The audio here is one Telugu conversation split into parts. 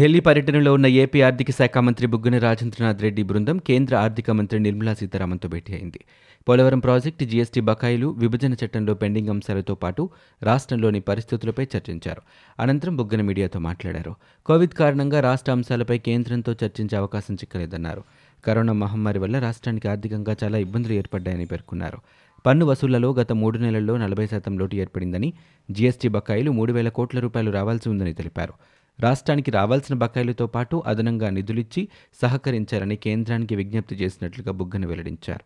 ఢిల్లీ పర్యటనలో ఉన్న ఏపీ ఆర్థిక శాఖ మంత్రి బుగ్గన రాజేంద్రనాథ్ రెడ్డి బృందం కేంద్ర ఆర్థిక మంత్రి నిర్మలా సీతారామన్తో భేటీ అయింది. పోలవరం ప్రాజెక్టు జీఎస్టీ బకాయిలు విభజన చట్టంలో పెండింగ్ అంశాలతో పాటు రాష్ట్రంలోని పరిస్థితులపై చర్చించారు. అనంతరం బుగ్గన మీడియాతో మాట్లాడారు. కోవిడ్ కారణంగా రాష్ట్ర అంశాలపై కేంద్రంతో చర్చించే అవకాశం చిక్కలేదన్నారు. కరోనా మహమ్మారి వల్ల రాష్ట్రానికి ఆర్థికంగా చాలా ఇబ్బందులు ఏర్పడ్డాయని పేర్కొన్నారు. పన్ను వసూళ్ళలో గత మూడు నెలల్లో నలభై శాతం లోటు ఏర్పడిందని జీఎస్టీ బకాయిలు మూడు వేల కోట్ల రూపాయలు రావాల్సి ఉందని తెలిపారు. రాష్ట్రానికి రావాల్సిన బకాయిలతో పాటు అదనంగా నిధులిచ్చి సహకరించాలని కేంద్రానికి విజ్ఞప్తి చేసినట్లుగా బుగ్గన వెల్లడించారు.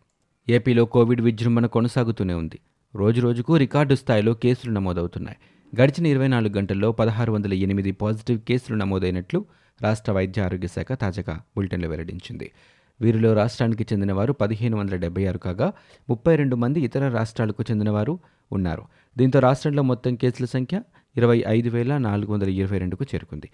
ఏపీలో కోవిడ్ విజృంభణ కొనసాగుతూనే ఉంది. రోజురోజుకు రికార్డు స్థాయిలో కేసులు నమోదవుతున్నాయి. గడిచిన ఇరవై నాలుగు గంటల్లో పదహారు వందల ఎనిమిది పాజిటివ్ కేసులు నమోదైనట్లు రాష్ట్ర వైద్య ఆరోగ్య శాఖ తాజాగా బులెటిన్లో వెల్లడించింది. వీరిలో రాష్ట్రానికి చెందినవారు పదిహేను వందల డెబ్బై ఆరు కాగా ముప్పై రెండు మంది ఇతర రాష్ట్రాలకు చెందినవారు ఉన్నారు. దీంతో రాష్ట్రంలో మొత్తం కేసుల సంఖ్య ఇరవై ఐదు వేల నాలుగు వందల ఇరవై రెండుకు చేరుకుంది.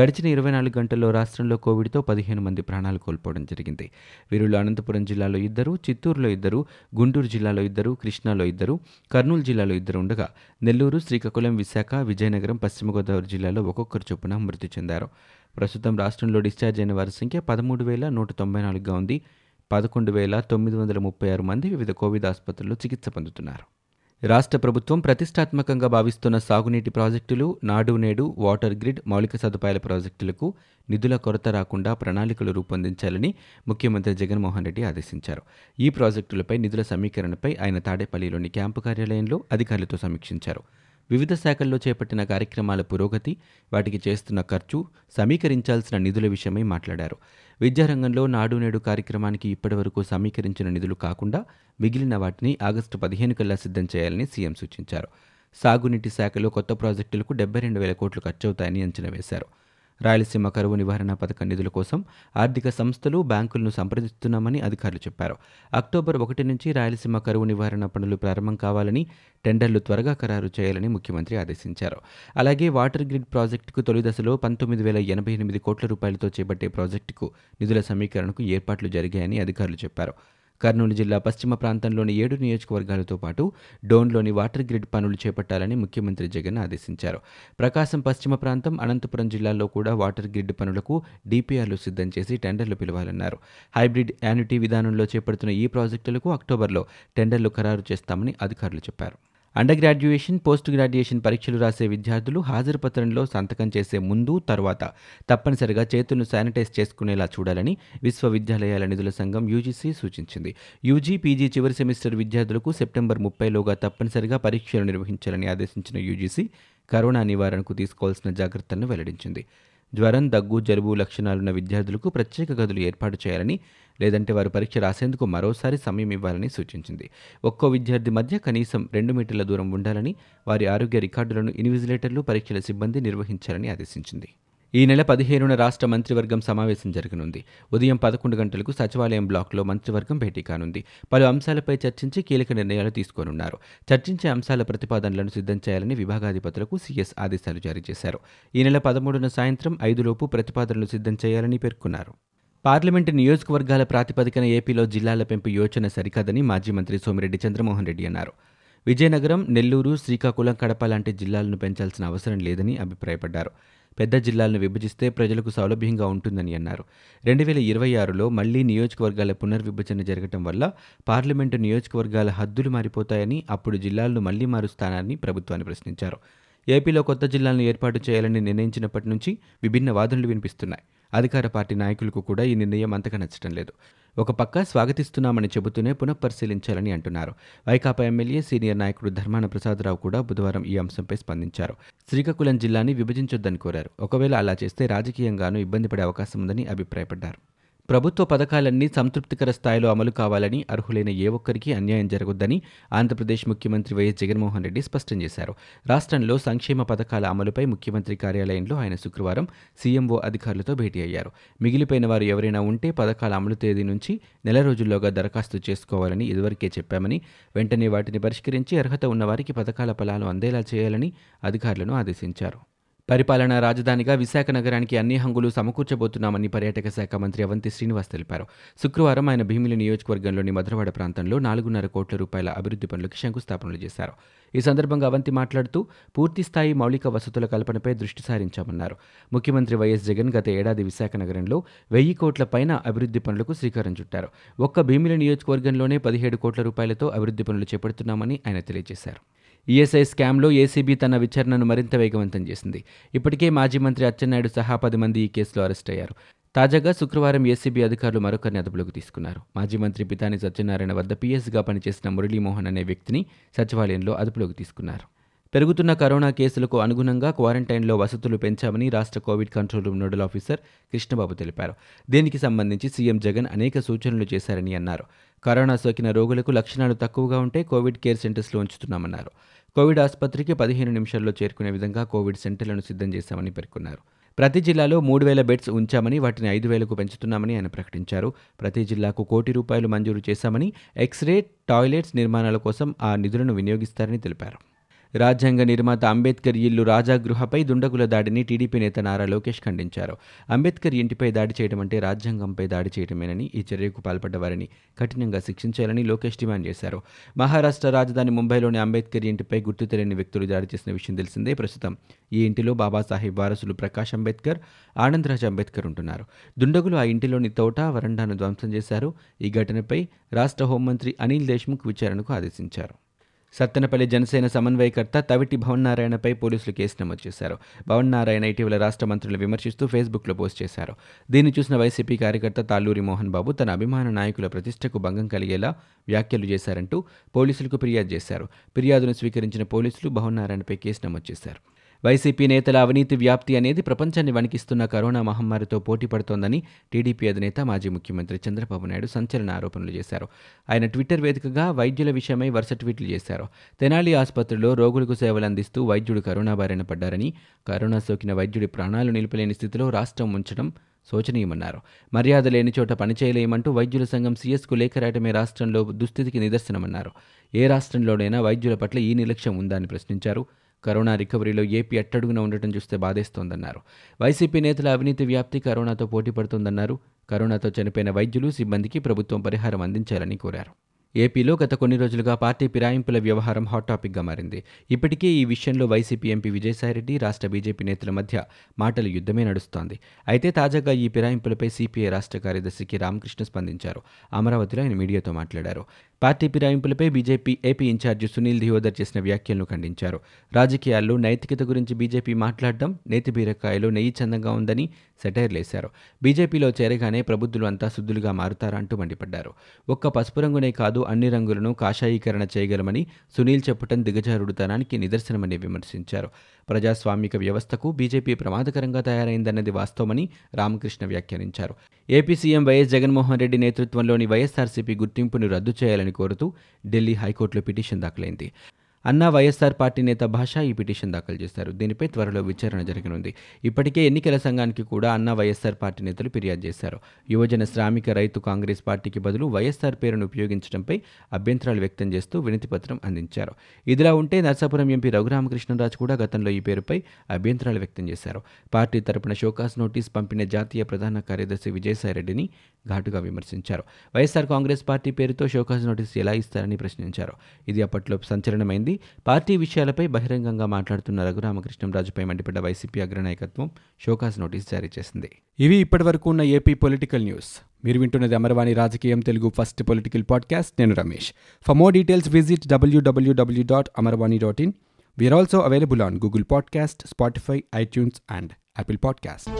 గడిచిన ఇరవై నాలుగు గంటల్లో రాష్ట్రంలో కోవిడ్తో పదిహేను మంది ప్రాణాలు కోల్పోవడం జరిగింది. వీరిలో అనంతపురం జిల్లాలో ఇద్దరు చిత్తూరులో ఇద్దరు గుంటూరు జిల్లాలో ఇద్దరు కృష్ణాలో ఇద్దరు కర్నూలు జిల్లాలో ఇద్దరు ఉండగా నెల్లూరు శ్రీకాకుళం విశాఖ విజయనగరం పశ్చిమ గోదావరి జిల్లాలో ఒక్కొక్కరు చొప్పున మృతి చెందారు. ప్రస్తుతం రాష్ట్రంలో డిశ్చార్జ్ అయిన వారి సంఖ్య పదమూడు వేల నూట తొంభై నాలుగుగా ఉంది. పదకొండు వేల తొమ్మిది వందల ముప్పై ఆరు మంది వివిధ కోవిడ్ ఆసుపత్రుల్లో చికిత్స పొందుతున్నారు. రాష్ట్ర ప్రభుత్వం ప్రతిష్టాత్మకంగా భావిస్తున్న సాగునీటి ప్రాజెక్టులు నాడు నేడు వాటర్ గ్రిడ్ మౌలిక సదుపాయాల ప్రాజెక్టులకు నిధుల కొరత రాకుండా ప్రణాళికలు రూపొందించాలని ముఖ్యమంత్రి జగన్మోహన్ రెడ్డి ఆదేశించారు. ఈ ప్రాజెక్టులపై నిధుల సమీకరణపై ఆయన తాడేపల్లిలోని క్యాంపు కార్యాలయంలో అధికారులతో సమీక్షించారు. వివిధ శాఖల్లో చేపట్టిన కార్యక్రమాల పురోగతి వాటికి చేస్తున్న ఖర్చు సమీకరించాల్సిన నిధుల విషయమై మాట్లాడారు. విద్యారంగంలో నాడు నేడు కార్యక్రమానికి ఇప్పటివరకు సమీకరించిన నిధులు కాకుండా మిగిలిన వాటిని ఆగస్టు పదిహేను కల్లా సిద్ధం చేయాలని సీఎం సూచించారు. సాగునీటి శాఖలో కొత్త ప్రాజెక్టులకు డెబ్బై రెండు వేల కోట్లు ఖర్చవుతాయని అంచనా వేశారు. రాయలసీమ కరువు నివారణ పథకం నిధుల కోసం ఆర్థిక సంస్థలు బ్యాంకులను సంప్రదిస్తున్నామని అధికారులు చెప్పారు. అక్టోబర్ ఒకటి నుంచి రాయలసీమ కరువు నివారణ పనులు ప్రారంభం కావాలని టెండర్లు త్వరగా ఖరారు చేయాలని ముఖ్యమంత్రి ఆదేశించారు. అలాగే వాటర్ గ్రిడ్ ప్రాజెక్టుకు తొలి దశలో పంతొమ్మిది వేల ఎనభై ఎనిమిది కోట్ల రూపాయలతో చేపట్టే ప్రాజెక్టుకు నిధుల సమీకరణకు ఏర్పాట్లు జరిగాయని అధికారులు చెప్పారు. కర్నూలు జిల్లా పశ్చిమ ప్రాంతంలోని ఏడు నియోజకవర్గాలతో పాటు డోన్లోని వాటర్ గ్రిడ్ పనులు చేపట్టాలని ముఖ్యమంత్రి జగన్ ఆదేశించారు. ప్రకాశం పశ్చిమ ప్రాంతం అనంతపురం జిల్లాల్లో కూడా వాటర్ గ్రిడ్ పనులకు డిపిఆర్లు సిద్ధం చేసి టెండర్లు పిలవాలన్నారు. హైబ్రిడ్ యాన్యుటీ విధానంలో చేపడుతున్న ఈ ప్రాజెక్టులకు అక్టోబర్లో టెండర్లు ఖరారు చేస్తామని అధికారులు చెప్పారు. అండర్ గ్రాడ్యుయేషన్ పోస్ట్ గ్రాడ్యుయేషన్ పరీక్షలు రాసే విద్యార్థులు హాజరు పత్రంలో సంతకం చేసే ముందు తర్వాత తప్పనిసరిగా చేతులను శానిటైజ్ చేసుకునేలా చూడాలని విశ్వవిద్యాలయాల నిధుల సంఘం యూజీసీ సూచించింది. యూజీ పీజీ చివరి సెమిస్టర్ విద్యార్థులకు సెప్టెంబర్ ముప్పైలోగా తప్పనిసరిగా పరీక్షలు నిర్వహించాలని ఆదేశించిన యూజీసీ కరోనా నివారణకు తీసుకోవాల్సిన జాగ్రత్తలను వెల్లడించింది. జ్వరం దగ్గు జలుబు లక్షణాలున్న విద్యార్థులకు ప్రత్యేక గదులు ఏర్పాటు చేయాలని లేదంటే వారు పరీక్ష రాసేందుకు మరోసారి సమయం ఇవ్వాలని సూచించింది. ఒక్కో విద్యార్థి మధ్య కనీసం రెండు మీటర్ల దూరం ఉండాలని వారి ఆరోగ్య రికార్డులను ఇన్విజిలేటర్లు పరీక్షల సిబ్బంది నిర్వహించాలని ఆదేశించింది. ఈ నెల పదిహేనున రాష్ట్ర మంత్రివర్గం సమావేశం జరగనుంది. ఉదయం పదకొండు గంటలకు సచివాలయం బ్లాక్లో మంత్రివర్గం భేటీ కానుంది. పలు అంశాలపై చర్చించి కీలక నిర్ణయాలు తీసుకోనున్నారు. చర్చించే అంశాల ప్రతిపాదనలను సిద్ధం చేయాలని విభాగాధిపతులకు సీఎస్ ఆదేశాలు జారీ చేశారు. ఈ నెల పదమూడున సాయంత్రం ఐదులోపు ప్రతిపాదనలు సిద్ధం చేయాలని పేర్కొన్నారు. పార్లమెంటు నియోజకవర్గాల ప్రాతిపదికన ఏపీలో జిల్లాల పెంపు యోచన సరికాదని మాజీ మంత్రి సోమిరెడ్డి చంద్రమోహన్ రెడ్డి అన్నారు. విజయనగరం నెల్లూరు శ్రీకాకుళం కడప లాంటి జిల్లాలను పెంచాల్సిన అవసరం లేదని అభిప్రాయపడ్డారు. పెద్ద జిల్లాలను విభజిస్తే ప్రజలకు సౌలభ్యంగా ఉంటుందని అన్నారు. రెండు వేల ఇరవై ఆరులో మళ్ళీ నియోజకవర్గాల పునర్విభజన జరగటం వల్ల పార్లమెంటు నియోజకవర్గాల హద్దులు మారిపోతాయని అప్పుడు జిల్లాలను మళ్ళీ మారుస్తానని ప్రభుత్వాన్ని ప్రశ్నించారు. ఏపీలో కొత్త జిల్లాలను ఏర్పాటు చేయాలని నిర్ణయించినప్పటి నుంచి విభిన్న వాదనలు వినిపిస్తున్నాయి. అధికార పార్టీ నాయకులకు కూడా ఈ నిర్ణయం అంతగా నచ్చడం లేదు. ఒక పక్క స్వాగతిస్తున్నామని చెబుతూనే పునఃపరిశీలించాలని అంటున్నారు. వైకాపా ఎమ్మెల్యే సీనియర్ నాయకుడు ధర్మాన ప్రసాదరావు కూడా బుధవారం ఈ అంశంపై స్పందించారు. శ్రీకాకుళం జిల్లాని విభజించొద్దని కోరారు. ఒకవేళ అలా చేస్తే రాజకీయంగానూ ఇబ్బంది పడే అవకాశం ఉందని అభిప్రాయపడ్డారు. ప్రభుత్వ పథకాలన్నీ సంతృప్తికర స్థాయిలో అమలు కావాలని అర్హులైన ఏ ఒక్కరికి అన్యాయం జరగొద్దని ఆంధ్రప్రదేశ్ ముఖ్యమంత్రి వైఎస్ జగన్మోహన్ రెడ్డి స్పష్టం చేశారు. రాష్ట్రంలో సంక్షేమ పథకాల అమలుపై ముఖ్యమంత్రి కార్యాలయంలో ఆయన శుక్రవారం సీఎంఓ అధికారులతో భేటీ అయ్యారు. మిగిలిపోయిన వారు ఎవరైనా ఉంటే పథకాల అమలు తేదీ నుంచి నెల రోజుల్లోగా దరఖాస్తు చేసుకోవాలని ఇదివరకే చెప్పామని వెంటనే వాటిని పరిష్కరించి అర్హత ఉన్నవారికి పథకాల ఫలాలు అందేలా చేయాలని అధికారులను ఆదేశించారు. పరిపాలనా రాజధానిగా విశాఖ నగరానికి అన్ని హంగులు సమకూర్చబోతున్నామని పర్యాటక శాఖ మంత్రి అవంతి శ్రీనివాస్ తెలిపారు. శుక్రవారం ఆయన భీమిలి నియోజకవర్గంలోని మధురవాడ ప్రాంతంలో నాలుగున్నర కోట్ల రూపాయల అభివృద్ధి పనులకు శంకుస్థాపనలు చేశారు. ఈ సందర్భంగా అవంతి మాట్లాడుతూ పూర్తిస్థాయి మౌలిక వసతుల కల్పనపై దృష్టి సారించామన్నారు. ముఖ్యమంత్రి వైఎస్ జగన్ గత ఏడాది విశాఖ నగరంలో వెయ్యి కోట్ల పైన అభివృద్ధి పనులకు శ్రీకారం చుట్టారు. ఒక్క భీమిలి నియోజకవర్గంలోనే పదిహేడు కోట్ల రూపాయలతో అభివృద్ధి పనులు చేపడుతున్నామని ఆయన తెలియజేశారు. ఈఎస్ఐ స్కామ్లో ఏసీబీ తన విచారణను మరింత వేగవంతం చేసింది. ఇప్పటికే మాజీ మంత్రి అచ్చెన్నాయుడు సహా పది మంది ఈ కేసులో అరెస్ట్ అయ్యారు. తాజాగా శుక్రవారం ఏసీబీ అధికారులు మరొకరిని అదుపులోకి తీసుకున్నారు. మాజీ మంత్రి పితాని సత్యనారాయణ వద్ద పీఎస్గా పనిచేసిన మురళీమోహన్ అనే వ్యక్తిని సచివాలయంలో అదుపులోకి తీసుకున్నారు. పెరుగుతున్న కరోనా కేసులకు అనుగుణంగా క్వారంటైన్లో వసతులు పెంచామని రాష్ట్ర Covid control room nodal officer Krishnababu తెలిపారు. దీనికి సంబంధించి సీఎం జగన్ అనేక సూచనలు చేశారని అన్నారు. కరోనా సోకిన రోగులకు లక్షణాలు తక్కువగా ఉంటే కోవిడ్ కేర్ సెంటర్స్లో ఉంచుతున్నామన్నారు. కోవిడ్ ఆసుపత్రికి పదిహేను నిమిషాల్లో చేరుకునే విధంగా కోవిడ్ సెంటర్లను సిద్ధం చేశామని పేర్కొన్నారు. ప్రతి జిల్లాలో మూడు వేల బెడ్స్ ఉంచామని వాటిని ఐదు వేలకు పెంచుతున్నామని ఆయన ప్రకటించారు. ప్రతి జిల్లాకు కోటి రూపాయలు మంజూరు చేశామని ఎక్స్రే టాయిలెట్స్ నిర్మాణాల కోసం ఆ నిధులను వినియోగిస్తారని తెలిపారు. రాజ్యాంగ నిర్మాత అంబేద్కర్ ఇల్లు రాజాగృహపై దుండగుల దాడిని టీడీపీ నేత నారా లోకేష్ ఖండించారు. అంబేద్కర్ ఇంటిపై దాడి చేయడం అంటే రాజ్యాంగంపై దాడి చేయడమేనని ఈ చర్యకు పాల్పడ్డ వారిని కఠినంగా శిక్షించాలని లోకేష్ డిమాండ్ చేశారు. మహారాష్ట్ర రాజధాని ముంబైలోని అంబేద్కర్ ఇంటిపై గుర్తు తెలియని వ్యక్తులు దాడి చేసిన విషయం తెలిసిందే. ప్రస్తుతం ఈ ఇంటిలో బాబాసాహెబ్ వారసులు ప్రకాష్ అంబేద్కర్ ఆనందరాజ్ అంబేద్కర్ ఉంటున్నారు. దుండగులు ఆ ఇంటిలోని తోట వరండాను ధ్వంసం చేశారు. ఈ ఘటనపై రాష్ట్ర హోంమంత్రి అనిల్ దేశ్ముఖ్ విచారణకు ఆదేశించారు. సత్తెనపల్లి జనసేన సమన్వయకర్త తవిటి భవన్ నారాయణపై పోలీసులు కేసు నమోదు చేశారు. భవన్ నారాయణ ఇటీవల రాష్ట్ర మంత్రులను విమర్శిస్తూ ఫేస్బుక్లో పోస్ట్ చేశారు. దీన్ని చూసిన వైసీపీ కార్యకర్త తాళ్ళూరి మోహన్ బాబు తన అభిమాన నాయకుల ప్రతిష్టకు భంగం కలిగేలా వ్యాఖ్యలు చేశారంటూ పోలీసులకు ఫిర్యాదు చేశారు. ఫిర్యాదును స్వీకరించిన పోలీసులు భవన్ నారాయణపై కేసు నమోదు చేశారు. వైసీపీ నేతల అవినీతి వ్యాప్తి అనేది ప్రపంచాన్ని వణికిస్తున్న కరోనా మహమ్మారితో పోటీ పడుతోందని టీడీపీ అధినేత మాజీ ముఖ్యమంత్రి చంద్రబాబు నాయుడు సంచలన ఆరోపణలు చేశారు. ఆయన ట్విట్టర్ వేదికగా వైద్యుల విషయమై వరుస ట్వీట్లు చేశారు. తెనాలి ఆసుపత్రిలో రోగులకు సేవలు అందిస్తూ వైద్యుడు కరోనా బారిన పడ్డారని కరోనా సోకిన వైద్యుడి ప్రాణాలు నిలిపలేని స్థితిలో రాష్ట్రం ఉంచడం శోచనీయమన్నారు. మర్యాద లేని చోట పనిచేయలేమంటూ వైద్యుల సంఘం సీఎస్కు లేఖ రాయటమే రాష్ట్రంలో దుస్థితికి నిదర్శనమన్నారు. ఏ రాష్ట్రంలోనైనా వైద్యుల పట్ల ఈ నిర్లక్ష్యం ఉందా అని ప్రశ్నించారు. కరోనా రికవరీలో ఏపీ అట్టడుగున ఉండటం చూస్తే బాధేస్తోందన్నారు. వైసీపీ నేతల అవినీతి వ్యాప్తి కరోనాతో పోటీ పడుతోందన్నారు. కరోనాతో చనిపోయిన వైద్యులు సిబ్బందికి ప్రభుత్వం పరిహారం అందించాలని కోరారు. ఏపీలో గత కొన్ని రోజులుగా పార్టీ పిరాయింపుల వ్యవహారం హాట్ టాపిక్గా మారింది. ఇప్పటికే ఈ విషయంలో వైసీపీ ఎంపీ విజయసాయిరెడ్డి రాష్ట్ర బీజేపీ నేతల మధ్య మాటల యుద్ధమే నడుస్తోంది. అయితే తాజాగా ఈ పిరాయింపులపై సిపిఐ రాష్ట్ర కార్యదర్శికి రామకృష్ణ స్పందించారు. అమరావతిలో ఆయన మీడియాతో మాట్లాడారు. Party ఫిరాయింపులపై BJP AP incharge Sunil Deodhar చేసిన వ్యాఖ్యలను ఖండించారు. రాజకీయాల్లో నైతికత గురించి బీజేపీ మాట్లాడడం నేతి బీరకాయలో నెయ్యి చందంగా ఉందని సెటైర్లేశారు బీజేపీలో చేరగానే ప్రబుద్ధులు అంతా శుద్ధులుగా మారుతారంటూ మండిపడ్డారు. ఒక్క పసుపు రంగునే కాదు అన్ని రంగులను కాషాయీకరణ చేయగలమని సునీల్ చెప్పటం దిగజారుడుతనానికి నిదర్శనమని విమర్శించారు. ప్రజాస్వామిక వ్యవస్థకు బీజేపీ ప్రమాదకరంగా తయారైందన్నది వాస్తవమని రామకృష్ణ వ్యాఖ్యానించారు. AP CM YS Jaganmohan Reddy నేతృత్వంలోని వైఎస్ఆర్సీపీ గుర్తింపును రద్దు చేయాలని కోరుతూ ఢిల్లీ హైకోర్టులో పిటిషన్ దాఖలైంది. అన్నా వైఎస్ఆర్ పార్టీ నేత భాష ఈ పిటిషన్ దాఖలు చేశారు. దీనిపై త్వరలో విచారణ జరగనుంది. ఇప్పటికే ఎన్నికల సంఘానికి కూడా అన్నా వైఎస్ఆర్ పార్టీ నేతలు ఫిర్యాదు చేశారు. యువజన శ్రామిక రైతు కాంగ్రెస్ పార్టీకి బదులు వైఎస్ఆర్ పేరును ఉపయోగించడంపై అభ్యంతరాలు వ్యక్తం చేస్తూ వినతిపత్రం అందించారు. ఇదిలా ఉంటే నర్సాపురం ఎంపీ రఘురామకృష్ణరాజు కూడా గతంలో ఈ పేరుపై అభ్యంతరాలు వ్యక్తం చేశారు. పార్టీ తరపున షోకాస్ నోటీస్ పంపిన జాతీయ ప్రధాన కార్యదర్శి విజయసాయిరెడ్డిని ఘాటుగా విమర్శించారు. వైఎస్ఆర్ కాంగ్రెస్ పార్టీ పేరుతో షోకాస్ నోటీస్ ఎలా ఇస్తారని ప్రశ్నించారు. ఇది అప్పట్లో సంచలనమైంది. పార్టీ విషయాలపై బహిరంగంగా మాట్లాడుతున్న రఘురామకృష్ణంరాజుపై మండిపడ్డ వైసీపీ అగ్రనాయకత్వం షోకాస్ నోటీస్ జారీ చేసింది. ఇవి ఇప్పటివరకు ఉన్న ఏపీ పొలిటికల్ న్యూస్. మీరు వింటున్నది అమర్వాణి రాజకీయం తెలుగు ఫస్ట్ పొలిటికల్ పాడ్కాస్ట్. నేను Ramesh. For more details visit WWW dot Amarvani dot in we're also available on Google podcast Spotify iTunes and Apple podcast